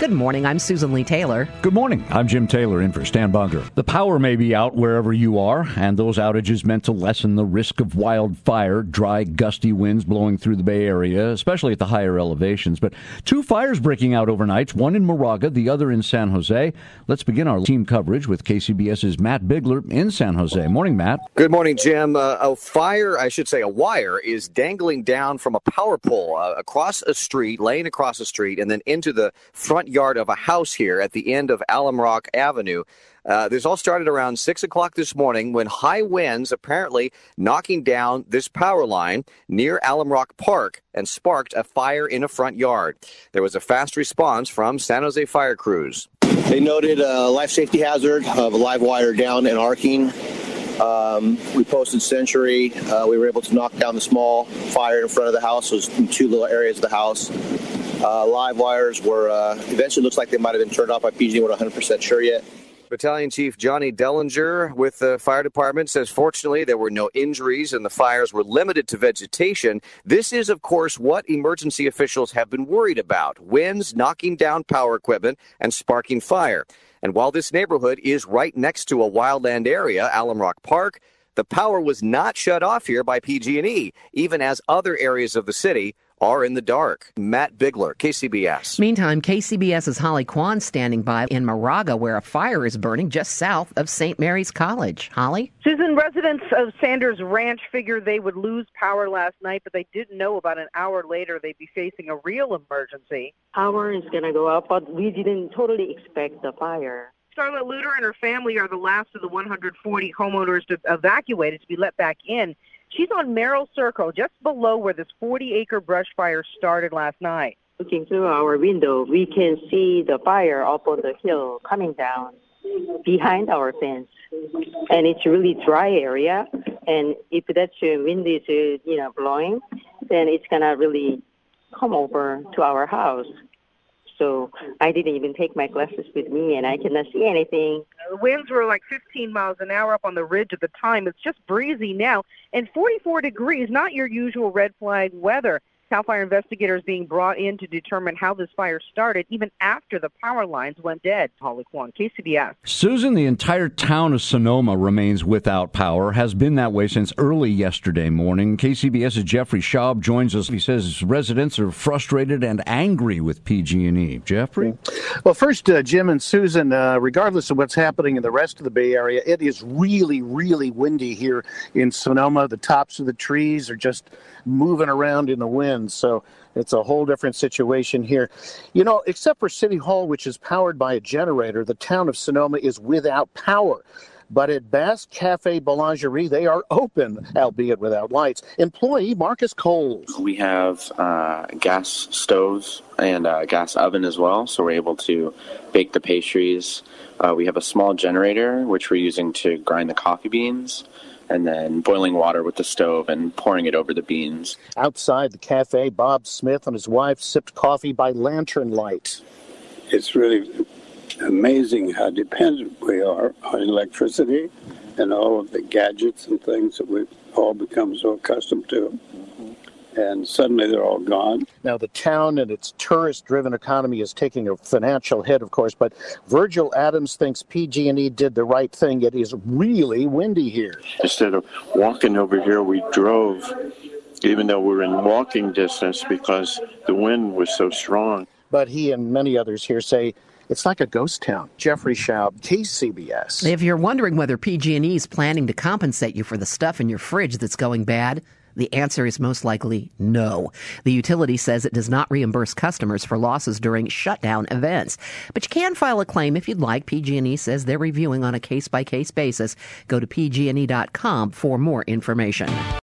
Good morning. I'm Susan Leigh Taylor. Good morning. I'm Jim Taylor in for Stan Bunger. The power may be out wherever you are, and those outages meant to lessen the risk of wildfire, dry, gusty winds blowing through the Bay Area, especially at the higher elevations. But two fires breaking out overnight, one in Moraga, the other in San Jose. Let's begin our team coverage with KCBS's Matt Bigler in San Jose. Morning, Matt. Good morning, Jim. Uh, a fire, I should say, a wire is dangling down from a power pole uh, across a street, laying across a street, and then into the front yard of a house here at the end of Alum Rock Avenue. Uh, this all started around 6 o'clock this morning when high winds apparently knocking down this power line near Alum Rock Park and sparked a fire in a front yard. There was a fast response from San Jose fire crews. They noted a life safety hazard of a live wire down and arcing. Um, we posted Century. Uh, we were able to knock down the small fire in front of the house. It was in two little areas of the house. Uh, live wires were uh, eventually looks like they might have been turned off by PG. We're not 100% sure yet. Battalion Chief Johnny Dellinger with the fire department says fortunately there were no injuries and the fires were limited to vegetation. This is, of course, what emergency officials have been worried about winds knocking down power equipment and sparking fire. And while this neighborhood is right next to a wildland area, Alum Rock Park, the power was not shut off here by PG&E, even as other areas of the city are in the dark. Matt Bigler, KCBS. Meantime, KCBS's Holly Quan standing by in Moraga, where a fire is burning just south of St. Mary's College. Holly? Susan, residents of Sanders Ranch figured they would lose power last night, but they didn't know about an hour later they'd be facing a real emergency. Power is going to go out, but we didn't totally expect the fire. Starla Luter and her family are the last of the 140 homeowners to evacuated to be let back in. She's on Merrill Circle, just below where this 40 acre brush fire started last night. Looking through our window, we can see the fire up on the hill coming down behind our fence. And it's a really dry area. And if that wind is, uh, you know, blowing, then it's going to really come over to our house. So I didn't even take my glasses with me, and I cannot see anything. The winds were like 15 miles an hour up on the ridge at the time. It's just breezy now, and 44 degrees, not your usual red flag weather. CAL FIRE investigators being brought in to determine how this fire started, even after the power lines went dead. Holly Quan, KCBS. Susan, the entire town of Sonoma remains without power, has been that way since early yesterday morning. KCBS's Jeffrey Schaub joins us. He says residents are frustrated and angry with PG&E. Jeffrey? Well, first, uh, Jim and Susan, uh, regardless of what's happening in the rest of the Bay Area, it is really, really windy here in Sonoma. The tops of the trees are just moving around in the wind. So it's a whole different situation here. You know, except for City Hall, which is powered by a generator, the town of Sonoma is without power. But at Basque Cafe Boulangerie, they are open, albeit without lights. Employee Marcus Coles. We have uh, gas stoves and a gas oven as well, so we're able to bake the pastries. Uh, we have a small generator, which we're using to grind the coffee beans and then boiling water with the stove and pouring it over the beans. Outside the cafe, Bob Smith and his wife sipped coffee by lantern light. It's really amazing how dependent we are on electricity and all of the gadgets and things that we've all become so accustomed to and suddenly they're all gone. Now, the town and its tourist driven economy is taking a financial hit, of course, but Virgil Adams thinks PG&E did the right thing. It is really windy here. Instead of walking over here, we drove, even though we are in walking distance because the wind was so strong. But he and many others here say it's like a ghost town. Jeffrey Schaub, KCBS. If you're wondering whether PG&E is planning to compensate you for the stuff in your fridge that's going bad, The answer is most likely no. The utility says it does not reimburse customers for losses during shutdown events. But you can file a claim if you'd like. PG&E says they're reviewing on a case-by-case basis. Go to pgne.com for more information.